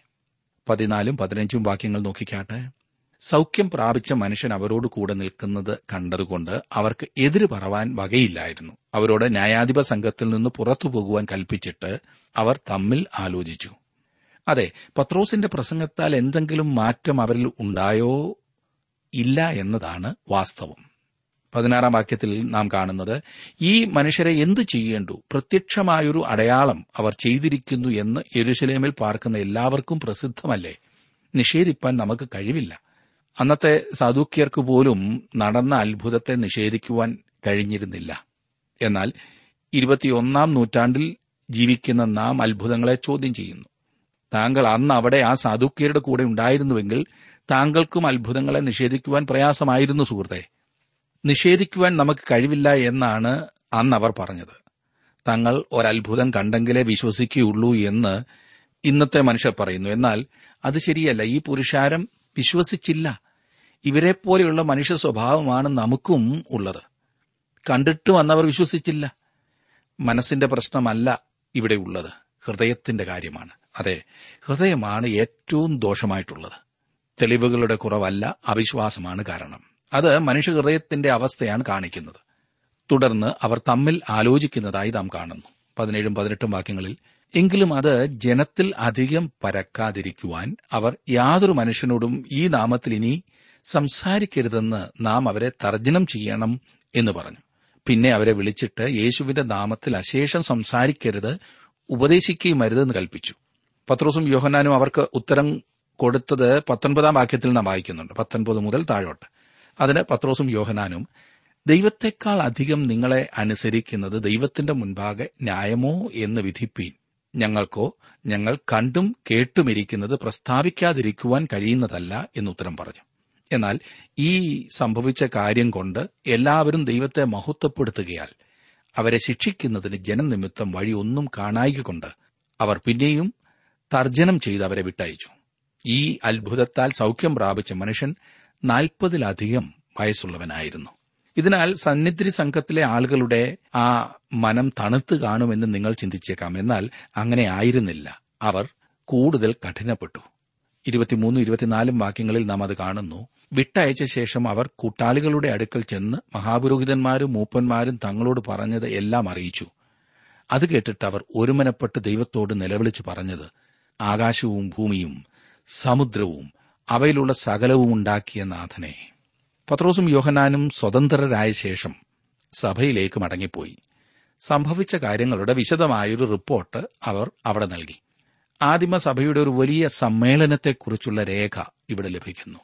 Speaker 1: പതിനാലും പതിനഞ്ചും വാക്യങ്ങൾ നോക്കിക്കാട്ടെ. സൗഖ്യം പ്രാപിച്ച മനുഷ്യൻ അവരോട് കൂടെ നിൽക്കുന്നത് കണ്ടതുകൊണ്ട് അവർക്ക് എതിര് പറവാൻ വകയില്ലായിരുന്നു. അവരോട് ന്യായാധിപ സംഘത്തിൽ നിന്ന് പുറത്തു പോകുവാൻ കൽപ്പിച്ചിട്ട് അവർ തമ്മിൽ ആലോചിച്ചു. അതെ പത്രോസിന്റെ പ്രസംഗത്താൽ എന്തെങ്കിലും മാറ്റം അവരിൽ ഉണ്ടായോ? ഇല്ല എന്നതാണ് വാസ്തവം. പതിനാറാം വാക്യത്തിൽ നാം കാണുന്നത് ഈ മനുഷ്യരെ എന്തു ചെയ്യേണ്ടു? പ്രത്യക്ഷമായൊരു അടയാളം അവർ ചെയ്തിരിക്കുന്നു എന്ന് യെരുശലേമിൽ പാർക്കുന്ന എല്ലാവർക്കും പ്രസിദ്ധമല്ലേ? നിഷേധിപ്പാൻ നമുക്ക് കഴിവില്ല. അന്നത്തെ സാധുക്യർക്ക് പോലും നടന്ന അത്ഭുതത്തെ നിഷേധിക്കുവാൻ കഴിഞ്ഞിരുന്നില്ല. എന്നാൽ ഇരുപത്തിയൊന്നാം നൂറ്റാണ്ടിൽ ജീവിക്കുന്ന നാം അത്ഭുതങ്ങളെ ചോദ്യം ചെയ്യുന്നു. താങ്കൾ അന്ന് അവിടെ ആ സാധുക്യരുടെ കൂടെ ഉണ്ടായിരുന്നുവെങ്കിൽ താങ്കൾക്കും അത്ഭുതങ്ങളെ നിഷേധിക്കുവാൻ പ്രയാസമായിരുന്നു സുഹൃത്തെ. നിഷേധിക്കുവാൻ നമുക്ക് കഴിവില്ല എന്നാണ് അന്ന് അവർ പറഞ്ഞത്. തങ്ങൾ ഒരത്ഭുതം കണ്ടെങ്കിലേ വിശ്വസിക്കുകയുള്ളൂ എന്ന് ഇന്നത്തെ മനുഷ്യർ പറയുന്നു. എന്നാൽ അത് ശരിയല്ല. ഈ പുരുഷാരം വിശ്വസിച്ചില്ല. ഇവരെപ്പോലെയുള്ള മനുഷ്യ സ്വഭാവമാണ് നമുക്കും ഉള്ളത്. കണ്ടിട്ട് വന്നവർ വിശ്വസിച്ചില്ല. മനസ്സിന്റെ പ്രശ്നമല്ല ഇവിടെ ഉള്ളത്. ഹൃദയത്തിന്റെ കാര്യമാണ്. അതെ ഹൃദയമാണ് ഏറ്റവും ദോഷമായിട്ടുള്ളത്. തെളിവുകളുടെ കുറവല്ല അവിശ്വാസമാണ് കാരണം. അത് മനുഷ്യ ഹൃദയത്തിന്റെ അവസ്ഥയാണ് കാണിക്കുന്നത്. തുടർന്ന് അവർ തമ്മിൽ ആലോചിക്കുന്നതായി നാം കാണുന്നു. പതിനേഴും പതിനെട്ടും വാക്യങ്ങളിൽ എങ്കിലും അത് ജനത്തിൽ അധികം പരക്കാതിരിക്കുവാൻ അവർ യാതൊരു മനുഷ്യനോടും ഈ നാമത്തിൽ ഇനി സംസാരിക്കരുതെന്ന് നാം അവരെ തർജനം ചെയ്യണം എന്ന് പറഞ്ഞു. പിന്നെ അവരെ വിളിച്ചിട്ട് യേശുവിന്റെ നാമത്തിൽ അശേഷം സംസാരിക്കരുത് ഉപദേശിക്കുകയും അരുതെന്ന് കൽപ്പിച്ചു. പത്രോസും യോഹന്നാനും അവർക്ക് ഉത്തരം കൊടുത്തത് പത്തൊൻപതാം വാക്യത്തിൽ നാം വായിക്കുന്നുണ്ട്. പത്തൊൻപത് മുതൽ താഴോട്ട്. അതിന് പത്രോസും യോഹനാനും ദൈവത്തെക്കാൾ അധികം നിങ്ങളെ അനുസരിക്കുന്നത് ദൈവത്തിന്റെ മുൻപാകെ ന്യായമോ എന്ന് വിധിപ്പീൻ. ഞങ്ങൾക്കോ ഞങ്ങൾ കണ്ടും കേട്ടുമിരിക്കുന്നത് പ്രസ്താവിക്കാതിരിക്കുവാൻ കഴിയുന്നതല്ല എന്നുത്തരം പറഞ്ഞു. എന്നാൽ ഈ സംഭവിച്ച കാര്യം കൊണ്ട് എല്ലാവരും ദൈവത്തെ മഹത്വപ്പെടുത്തുകയാൽ അവരെ ശിക്ഷിക്കുന്നതിന് ജനനിമിത്തം വഴിയൊന്നും കാണായികൊണ്ട് അവർ പിന്നെയും തർജനം ചെയ്ത് അവരെ വിട്ടയച്ചു. ഈ അത്ഭുതത്താൽ സൗഖ്യം പ്രാപിച്ച മനുഷ്യൻ നാൽപ്പതിലധികം വയസ്സുള്ളവനായിരുന്നു. ഇതിനാൽ സന്നിധി സംഘത്തിലെ ആളുകളുടെ ആ മനം തണുത്തു കാണുമെന്ന് നിങ്ങൾ ചിന്തിച്ചേക്കാം. എന്നാൽ അങ്ങനെ ആയിരുന്നില്ല. അവർ കൂടുതൽ കഠിനപ്പെട്ടു. ഇരുപത്തിമൂന്ന് ഇരുപത്തിനാലും വാക്യങ്ങളിൽ നാം അത് കാണുന്നു. വിട്ടയച്ച ശേഷം അവർ കൂട്ടാളികളുടെ അടുക്കൽ ചെന്ന് മഹാപുരോഹിതന്മാരും മൂപ്പന്മാരും തങ്ങളോട് പറഞ്ഞത് എല്ലാം അറിയിച്ചു. അത് കേട്ടിട്ട് അവർ ഒരുമനപ്പെട്ട് ദൈവത്തോട് നിലവിളിച്ചു പറഞ്ഞത് ആകാശവും ഭൂമിയും സമുദ്രവും അവയിലുള്ള സകലവും ഉണ്ടാക്കിയ നാഥനെ പത്രോസും യോഹനാനും സ്വതന്ത്രരായ ശേഷം സഭയിലേക്ക് മടങ്ങിപ്പോയി. സംഭവിച്ച കാര്യങ്ങളുടെ വിശദമായൊരു റിപ്പോർട്ട് അവർ അവിടെ നൽകി. ആദിമസഭയുടെ ഒരു വലിയ സമ്മേളനത്തെക്കുറിച്ചുള്ള രേഖ ഇവിടെ ലഭിക്കുന്നു.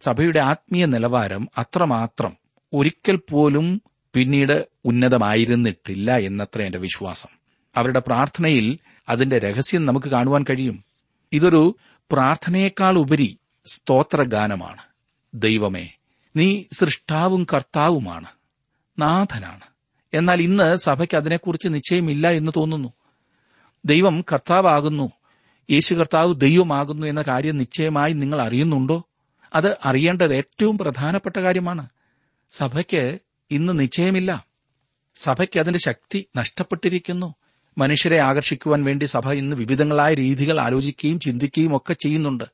Speaker 1: സഭയുടെ ആത്മീയ നിലവാരം അത്രമാത്രം ഒരിക്കൽ പോലും പിന്നീട് ഉന്നതമായിരുന്നിട്ടില്ല എന്നത്ര എന്റെ വിശ്വാസം. അവരുടെ പ്രാർത്ഥനയിൽ അതിന്റെ രഹസ്യം നമുക്ക് കാണുവാൻ കഴിയും. ഇതൊരു പ്രാർത്ഥനയേക്കാൾ ഉപരി സ്തോത്രഗാനമാണ്. ദൈവമേ നീ സൃഷ്ടാവും കർത്താവുമാണ് നാഥനാണ്. എന്നാൽ ഇന്ന് സഭയ്ക്ക് അതിനെക്കുറിച്ച് നിശ്ചയമില്ല എന്ന് തോന്നുന്നു. ദൈവം കർത്താവാകുന്നു യേശു കർത്താവ് ദൈവമാകുന്നു എന്ന കാര്യം നിശ്ചയമായി നിങ്ങൾ അറിയുന്നുണ്ടോ? അത് അറിയേണ്ടത് ഏറ്റവും പ്രധാനപ്പെട്ട കാര്യമാണ്. സഭയ്ക്ക് ഇന്ന് നിശ്ചയമില്ല. സഭയ്ക്ക് അതിന്റെ ശക്തി നഷ്ടപ്പെട്ടിരിക്കുന്നു. മനുഷ്യരെ ആകർഷിക്കുവാൻ വേണ്ടി സഭ ഇന്ന് വിവിധങ്ങളായ രീതികൾ ആലോചിക്കുകയും ചിന്തിക്കുകയും ഒക്കെ ചെയ്യുന്നുണ്ട്.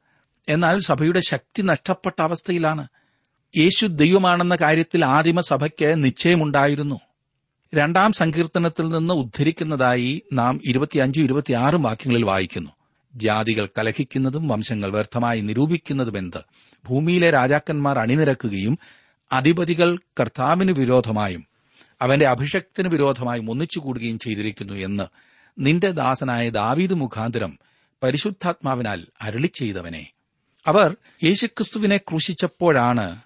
Speaker 1: എന്നാൽ സഭയുടെ ശക്തി നഷ്ടപ്പെട്ട അവസ്ഥയിലാണ്. യേശു ദൈവമാണെന്ന കാര്യത്തിൽ ആദിമസഭയ്ക്ക് നിശ്ചയമുണ്ടായിരുന്നു. രണ്ടാം സങ്കീർത്തനത്തിൽ നിന്ന് ഉദ്ധരിക്കുന്നതായി നാം ഇരുപത്തിയഞ്ചും ഇരുപത്തിയാറും വാക്യങ്ങളിൽ വായിക്കുന്നു. ജാതികൾ കലഹിക്കുന്നതും വംശങ്ങൾ വ്യർത്ഥമായി നിരൂപിക്കുന്നതുമെന്ത്? ഭൂമിയിലെ രാജാക്കന്മാർ അണിനിരക്കുകയും അധിപതികൾ കർത്താവിന് വിരോധമായും അവന്റെ അഭിഷക്തിന് വിരോധമായും ഒന്നിച്ചുകൂടുകയും ചെയ്തിരിക്കുന്നു എന്ന് നിന്റെ ദാസനായ ദാവീദ് മുഖാന്തരം പരിശുദ്ധാത്മാവിനാൽ അരളി ചെയ്തവനെ അവർ യേശുക്രിസ്തുവിനെ ക്രൂശിച്ചപ്പോഴാണ്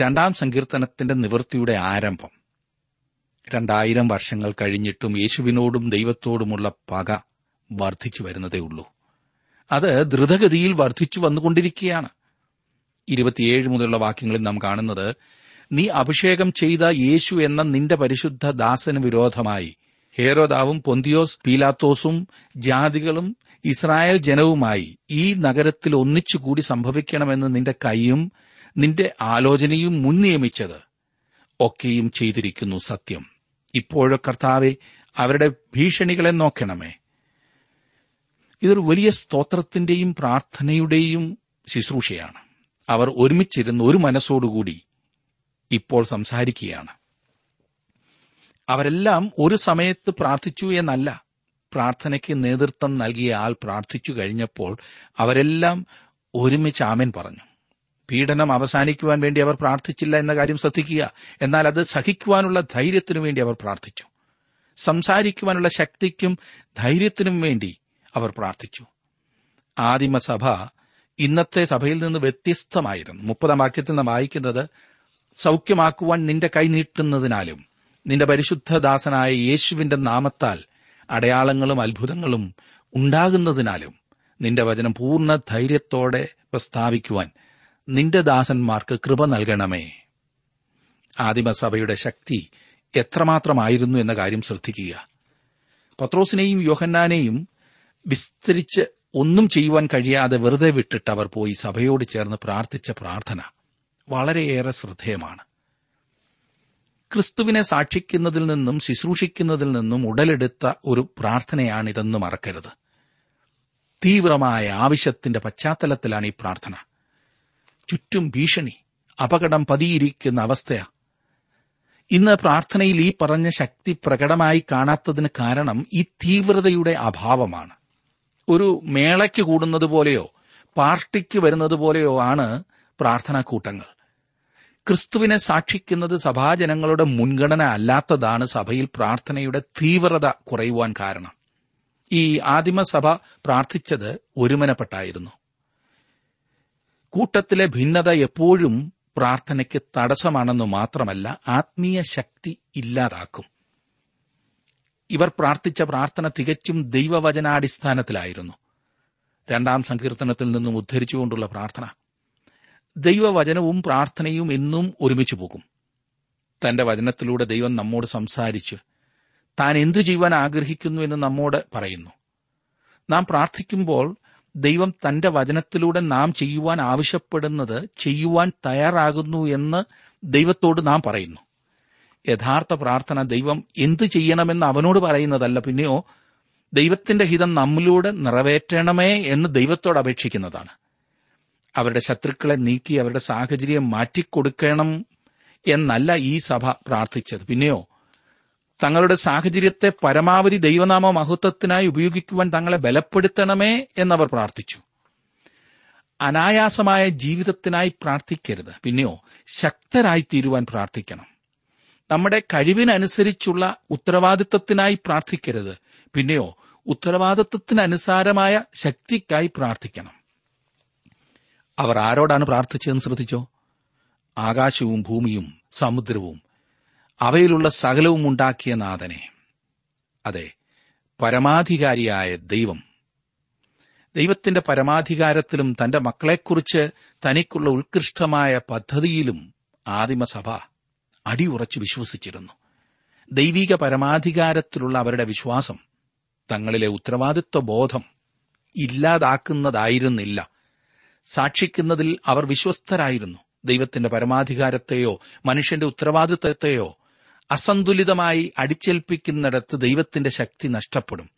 Speaker 1: രണ്ടാം സങ്കീർത്തനത്തിന്റെ നിവൃത്തിയുടെ ആരംഭം. രണ്ടായിരം വർഷങ്ങൾ കഴിഞ്ഞിട്ടും യേശുവിനോടും ദൈവത്തോടുമുള്ള പക വർദ്ധിച്ചു വരുന്നതേ ഉള്ളൂ. അത് ദ്രുതഗതിയിൽ വർദ്ധിച്ചു വന്നുകൊണ്ടിരിക്കുകയാണ്. ഇരുപത്തിയേഴ് മുതലുള്ള വാക്യങ്ങളിൽ നാം കാണുന്നത് നീ അഭിഷേകം ചെയ്ത യേശു എന്ന നിന്റെ പരിശുദ്ധ ദാസന് വിരോധമായി ഹേരോദാവും പൊന്തിയോസ് പീലാത്തോസും ജാതികളും ഇസ്രായേൽ ജനവുമായി ഈ നഗരത്തിൽ ഒന്നിച്ചുകൂടി സംഭവിക്കണമെന്ന് നിന്റെ കൈയും നിന്റെ ആലോചനയും മുൻ നിയമിച്ചത് ഒക്കെയും ചെയ്തിരിക്കുന്നു സത്യം. ഇപ്പോഴോ കർത്താവെ അവരുടെ ഭീഷണികളെ നോക്കണമേ. ഇതൊരു വലിയ സ്തോത്രത്തിന്റെയും പ്രാർത്ഥനയുടെയും ശുശ്രൂഷയാണ്. അവർ ഒരുമിച്ചിരുന്ന് ഒരു മനസ്സോടുകൂടി ഇപ്പോൾ സംസാരിക്കുകയാണ്. അവരെല്ലാം ഒരു സമയത്ത് പ്രാർത്ഥിച്ചു എന്നല്ല. പ്രാർത്ഥനയ്ക്ക് നേതൃത്വം നൽകിയ ആൾ പ്രാർത്ഥിച്ചു കഴിഞ്ഞപ്പോൾ അവരെല്ലാം ഒരുമിച്ച് ആമൻ പറഞ്ഞു. പീഡനം അവസാനിക്കുവാൻ വേണ്ടി അവർ പ്രാർത്ഥിച്ചില്ല എന്ന കാര്യം ശ്രദ്ധിക്കുക. എന്നാൽ അത് സഹിക്കുവാനുള്ള ധൈര്യത്തിനു വേണ്ടി അവർ പ്രാർത്ഥിച്ചു. സംസാരിക്കുവാനുള്ള ശക്തിക്കും ധൈര്യത്തിനും വേണ്ടി അവർ പ്രാർത്ഥിച്ചു. ആദിമസഭ ഇന്നത്തെ സഭയിൽ നിന്ന് വ്യത്യസ്തമായിരുന്നു. മുപ്പതാം വാക്യത്തിൽ നാം വായിക്കുന്നത് സൗഖ്യമാക്കുവാൻ നിന്റെ കൈ നീട്ടുന്നതിനാലും നിന്റെ പരിശുദ്ധദാസനായ യേശുവിന്റെ നാമത്താൽ അടയാളങ്ങളും അത്ഭുതങ്ങളും ഉണ്ടാകുന്നതിനാലും നിന്റെ വചനം പൂർണ ധൈര്യത്തോടെ പ്രസ്താവിക്കുവാൻ നിന്റെ ദാസന്മാർക്ക് കൃപ നൽകണമേ. ആദിമസഭയുടെ ശക്തി എത്രമാത്രമായിരുന്നു എന്ന കാര്യം ശ്രദ്ധിക്കുക. പത്രോസിനെയും യോഹന്നാനെയും വിസ്തരിച്ച് ഒന്നും ചെയ്യുവാൻ കഴിയാതെ വെറുതെ വിട്ടിട്ട് അവർ പോയി സഭയോട് ചേർന്ന് പ്രാർത്ഥിച്ച പ്രാർത്ഥന വളരെയേറെ ശ്രദ്ധേയമാണ്. ക്രിസ്തുവിനെ സാക്ഷിക്കുന്നതിൽ നിന്നും ശുശ്രൂഷിക്കുന്നതിൽ നിന്നും ഉടലെടുത്ത ഒരു പ്രാർത്ഥനയാണിതെന്ന് മറക്കരുത്. തീവ്രമായ ആവശ്യത്തിന്റെ പശ്ചാത്തലത്തിലാണ് ഈ പ്രാർത്ഥന. ചുറ്റും ഭീഷണി അപകടം പതിയിരിക്കുന്ന അവസ്ഥയാ. ഇന്ന് പ്രാർത്ഥനയിൽ ഈ പറഞ്ഞ ശക്തി പ്രകടമായി കാണാത്തതിന് കാരണം ഈ തീവ്രതയുടെ അഭാവമാണ്. ഒരു മേളയ്ക്ക് കൂടുന്നത് പോലെയോ പാർട്ടിക്ക് വരുന്നത് പോലെയോ ആണ് പ്രാർത്ഥനാ കൂട്ടങ്ങൾ ക്രിസ്തുവിനെ സാക്ഷിക്കുന്നത് സഭാജനങ്ങളുടെ മുൻഗണന അല്ലാത്തതാണ് സഭയിൽ പ്രാർത്ഥനയുടെ തീവ്രത കുറയുവാൻ കാരണം. ഈ ആദിമസഭ പ്രാർത്ഥിച്ചത് ഒരുമനപ്പെട്ടായിരുന്നു. കൂട്ടത്തിലെ ഭിന്നത എപ്പോഴും പ്രാർത്ഥനയ്ക്ക് തടസ്സമാണെന്നു മാത്രമല്ല ആത്മീയ ശക്തി ഇല്ലാതാക്കും. ഇവർ പ്രാർത്ഥിച്ച പ്രാർത്ഥന തികച്ചും ദൈവവചനാടിസ്ഥാനത്തിലായിരുന്നു. രണ്ടാം സങ്കീർത്തനത്തിൽ നിന്നും ഉദ്ധരിച്ചുകൊണ്ടുള്ള പ്രാർത്ഥന. ദൈവവചനവും പ്രാർത്ഥനയും എന്നും ഒരുമിച്ചു പോകും. തന്റെ വചനത്തിലൂടെ ദൈവം നമ്മോട് സംസാരിച്ച് താൻ എന്തു ചെയ്യുവാൻ ആഗ്രഹിക്കുന്നു എന്ന് നമ്മോട് പറയുന്നു. നാം പ്രാർത്ഥിക്കുമ്പോൾ ദൈവം തന്റെ വചനത്തിലൂടെ നാം ചെയ്യുവാൻ ആവശ്യപ്പെടുന്നത് ചെയ്യുവാൻ തയ്യാറാകുന്നു എന്ന് ദൈവത്തോട് നാം പറയുന്നു. യഥാർത്ഥ പ്രാർത്ഥന ദൈവം എന്ത് ചെയ്യണമെന്ന് അവനോട് പറയുന്നതല്ല. പിന്നെയോ ദൈവത്തിന്റെ ഹിതം നമ്മിലൂടെ നിറവേറ്റണമേ എന്ന് ദൈവത്തോട് അപേക്ഷിക്കുന്നതാണ്. അവരുടെ ശത്രുക്കളെ നീക്കി അവരുടെ സാഹചര്യം മാറ്റിക്കൊടുക്കണം എന്നല്ല ഈ സഭ പ്രാർത്ഥിച്ചത്. പിന്നെയോ തങ്ങളുടെ സാഹചര്യത്തെ പരമാവധി ദൈവനാമ മഹത്വത്തിനായി ഉപയോഗിക്കുവാൻ തങ്ങളെ ബലപ്പെടുത്തണമേ എന്നവർ പ്രാർത്ഥിച്ചു. അനായാസമായ ജീവിതത്തിനായി പ്രാർത്ഥിക്കരുത്. പിന്നെയോ ശക്തരായി തീരുവാൻ പ്രാർത്ഥിക്കണം. നമ്മുടെ കഴിവിനനുസരിച്ചുള്ള ഉത്തരവാദിത്വത്തിനായി പ്രാർത്ഥിക്കരുത്. പിന്നെയോ ഉത്തരവാദിത്വത്തിനനുസാരമായ ശക്തിക്കായി പ്രാർത്ഥിക്കണം. അവർ ആരോടാണ് പ്രാർത്ഥിച്ചതെന്ന് ശ്രദ്ധിച്ചോ? ആകാശവും ഭൂമിയും സമുദ്രവും അവയിലുള്ള സകലവും ഉണ്ടാക്കിയ നാഥനെ. അതെ പരമാധികാരിയായ ദൈവം. ദൈവത്തിന്റെ പരമാധികാരത്തിലും തന്റെ മക്കളെക്കുറിച്ച് തനിക്കുള്ള ഉത്കൃഷ്ടമായ പദ്ധതിയിലും ആദിമസഭ അടിയുറച്ച് വിശ്വസിച്ചിരുന്നു. ദൈവിക പരമാധികാരത്തിലുള്ള അവരുടെ വിശ്വാസം തങ്ങളിലെ ഉത്തരവാദിത്വ ബോധം ഇല്ലാതാക്കുന്നതായിരുന്നില്ല. സാക്ഷിക്കുന്നതിൽ അവർ വിശ്വസ്തരായിരുന്നു. ദൈവത്തിന്റെ പരമാധികാരത്തെയോ മനുഷ്യന്റെ ഉത്തരവാദിത്വത്തെയോ അസന്തുലിതമായി അടിച്ചേൽപ്പിക്കുന്നിടത്ത് ദൈവത്തിന്റെ ശക്തി നഷ്ടപ്പെടും.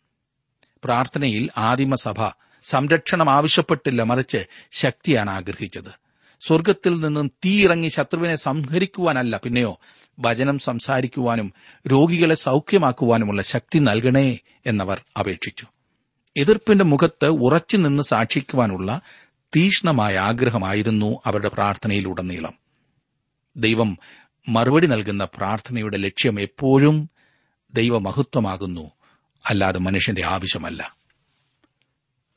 Speaker 1: പ്രാർത്ഥനയിൽ ആദിമസഭ സംരക്ഷണം ആവശ്യപ്പെട്ടില്ല മറിച്ച് ശക്തിയാണ് ആഗ്രഹിച്ചത്. സ്വർഗത്തിൽ നിന്നും തീയിറങ്ങി ശത്രുവിനെ സംഹരിക്കുവാനല്ല പിന്നെയോ വചനം സംസാരിക്കുവാനും രോഗികളെ സൌഖ്യമാക്കുവാനുമുള്ള ശക്തി നൽകണേ എന്നവർ അപേക്ഷിച്ചു. എതിർപ്പിന്റെ മുഖത്ത് ഉറച്ചു നിന്ന് സാക്ഷിക്കുവാനുള്ള തീഷ്ണമായ ആഗ്രഹമായിരുന്നു അവരുടെ പ്രാർത്ഥനയിലുടനീളം. ദൈവം മറുപടി നൽകുന്ന പ്രാർത്ഥനയുടെ ലക്ഷ്യം എപ്പോഴും ദൈവമഹത്വമാകുന്നു. അല്ലാതെ മനുഷ്യന്റെ ആവശ്യമല്ല.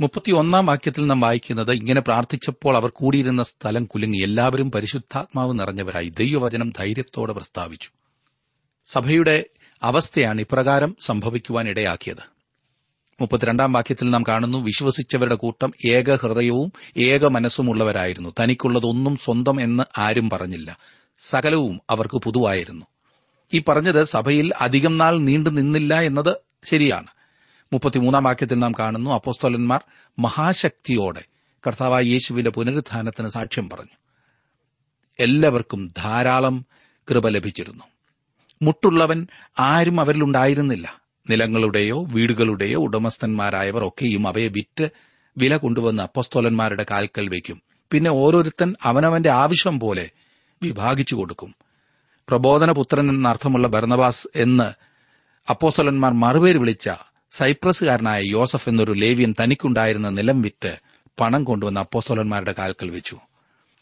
Speaker 1: മുപ്പത്തിയൊന്നാം വാക്യത്തിൽ നാം വായിക്കുന്നത് ഇങ്ങനെ പ്രാർത്ഥിച്ചപ്പോൾ അവർ കൂടിയിരുന്ന സ്ഥലം കുലുങ്ങി. എല്ലാവരും പരിശുദ്ധാത്മാവ് നിറഞ്ഞവരായി ദൈവവചനം ധൈര്യത്തോടെ പ്രസ്താവിച്ചു. സഭയുടെ അവസ്ഥയാണ് ഇപ്രകാരം സംഭവിക്കുവാൻ ഇടയാക്കിയത് മുപ്പത്തിരണ്ടാം വാക്യത്തിൽ നാം കാണുന്നു വിശ്വസിച്ചവരുടെ കൂട്ടം ഏക ഹൃദയവും ഏക മനസ്സുമുള്ളവരായിരുന്നു തനിക്കുള്ളതൊന്നും സ്വന്തം എന്ന് ആരും പറഞ്ഞില്ല. സകലവും അവർക്ക് പുതുവായിരുന്നു. ഈ പറഞ്ഞത് സഭയിൽ അധികം നാൾ നീണ്ടു നിന്നില്ല എന്നത് ശരിയാണ്. മുപ്പത്തിമൂന്നാം വാക്യത്തിൽ നാം കാണുന്നു അപ്പോസ്തോലന്മാർ മഹാശക്തിയോടെ കർത്താവായ യേശുവിന്റെ പുനരുത്ഥാനത്തിന് സാക്ഷ്യം പറഞ്ഞു. എല്ലാവർക്കും ധാരാളം കൃപ ലഭിച്ചിരുന്നു. മുട്ടുള്ളവൻ ആരും അവരിലുണ്ടായിരുന്നില്ല നിലങ്ങളുടെയോ വീടുകളുടെയോ ഉടമസ്ഥന്മാരായവർ ഒക്കെയും അവയെ വിറ്റ് വില കൊണ്ടുവന്ന് അപ്പസ്തോലന്മാരുടെ കാൽക്കൽ വയ്ക്കും. പിന്നെ ഓരോരുത്തൻ അവനവന്റെ ആവശ്യം പോലെ വിഭാഗിച്ചു കൊടുക്കും. പ്രബോധനപുത്രൻ എന്നർത്ഥമുള്ള ഭരണവാസ് എന്ന് അപ്പോസ്തലന്മാർ മറുപേര് വിളിച്ച സൈപ്രസുകാരനായ യോസഫ് എന്നൊരു ലേവ്യൻ തനിക്കുണ്ടായിരുന്ന നിലം വിറ്റ് പണം കൊണ്ടുവന്ന അപ്പോസ്തോലന്മാരുടെ കാൽക്കൽ വെച്ചു.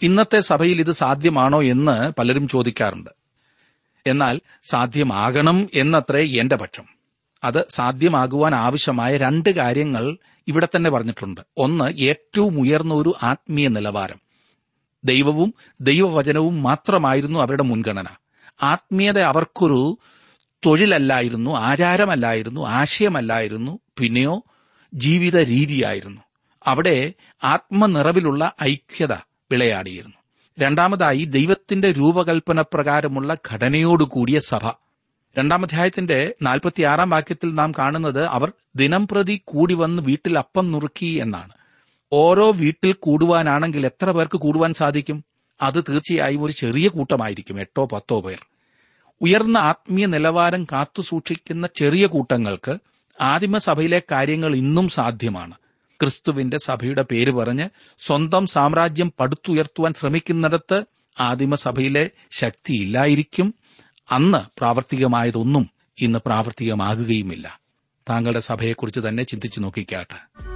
Speaker 1: ഇന്നത്തെ സഭയിൽ ഇത് സാധ്യമാണോ എന്ന് പലരും ചോദിക്കാറുണ്ട്. എന്നാൽ സാധ്യമാകണം എന്നത്രേ എന്റെ പക്ഷം. അത് സാധ്യമാകുവാൻ ആവശ്യമായ രണ്ട് കാര്യങ്ങൾ ഇവിടെ തന്നെ പറഞ്ഞിട്ടുണ്ട്. ഒന്ന് ഏറ്റവും ഉയർന്ന ഒരു ആത്മീയ നിലവാരം. ദൈവവും ദൈവവചനവും മാത്രമായിരുന്നു അവരുടെ മുൻഗണന. ആത്മീയത അവർക്കൊരു തൊഴിലല്ലായിരുന്നു ആചാരമല്ലായിരുന്നു ആശയമല്ലായിരുന്നു പിന്നെയോ ജീവിത രീതിയായിരുന്നു അവിടെ ആത്മനിറവിലുള്ള ഐക്യത വിളയാടിയിരുന്നു. രണ്ടാമതായി ദൈവത്തിന്റെ രൂപകൽപ്പന പ്രകാരമുള്ള ഘടനയോടുകൂടിയ സഭ. രണ്ടാം അധ്യായത്തിന്റെ നാൽപ്പത്തിയാറാം വാക്യത്തിൽ നാം കാണുന്നത് അവർ ദിനം പ്രതി കൂടി വന്ന് വീട്ടിൽ അപ്പം നുറുക്കി എന്നാണ്. ഓരോ വീട്ടിൽ കൂടുവാനാണെങ്കിൽ എത്ര പേർക്ക് കൂടുവാൻ സാധിക്കും? അത് തീർച്ചയായും ഒരു ചെറിയ കൂട്ടമായിരിക്കും എട്ടോ പത്തോ പേർ. ഉയർന്ന ആത്മീയ നിലവാരം കാത്തുസൂക്ഷിക്കുന്ന ചെറിയ കൂട്ടങ്ങൾക്ക് ആദിമസഭയിലെ കാര്യങ്ങൾ ഇന്നും സാധ്യമാണ്. ക്രിസ്തുവിന്റെ സഭയുടെ പേര് പറഞ്ഞ് സ്വന്തം സാമ്രാജ്യം പടുത്തുയർത്തുവാൻ ശ്രമിക്കുന്നിടത്ത് ആദിമസഭയിലെ ശക്തിയില്ലായിരിക്കും അന്ന് പ്രാവർത്തികമായതൊന്നും ഇന്ന് പ്രാവർത്തികമാകുകയുമില്ല. താങ്കളുടെ സഭയെക്കുറിച്ച് തന്നെ ചിന്തിച്ചു നോക്കിക്കാട്ടെ.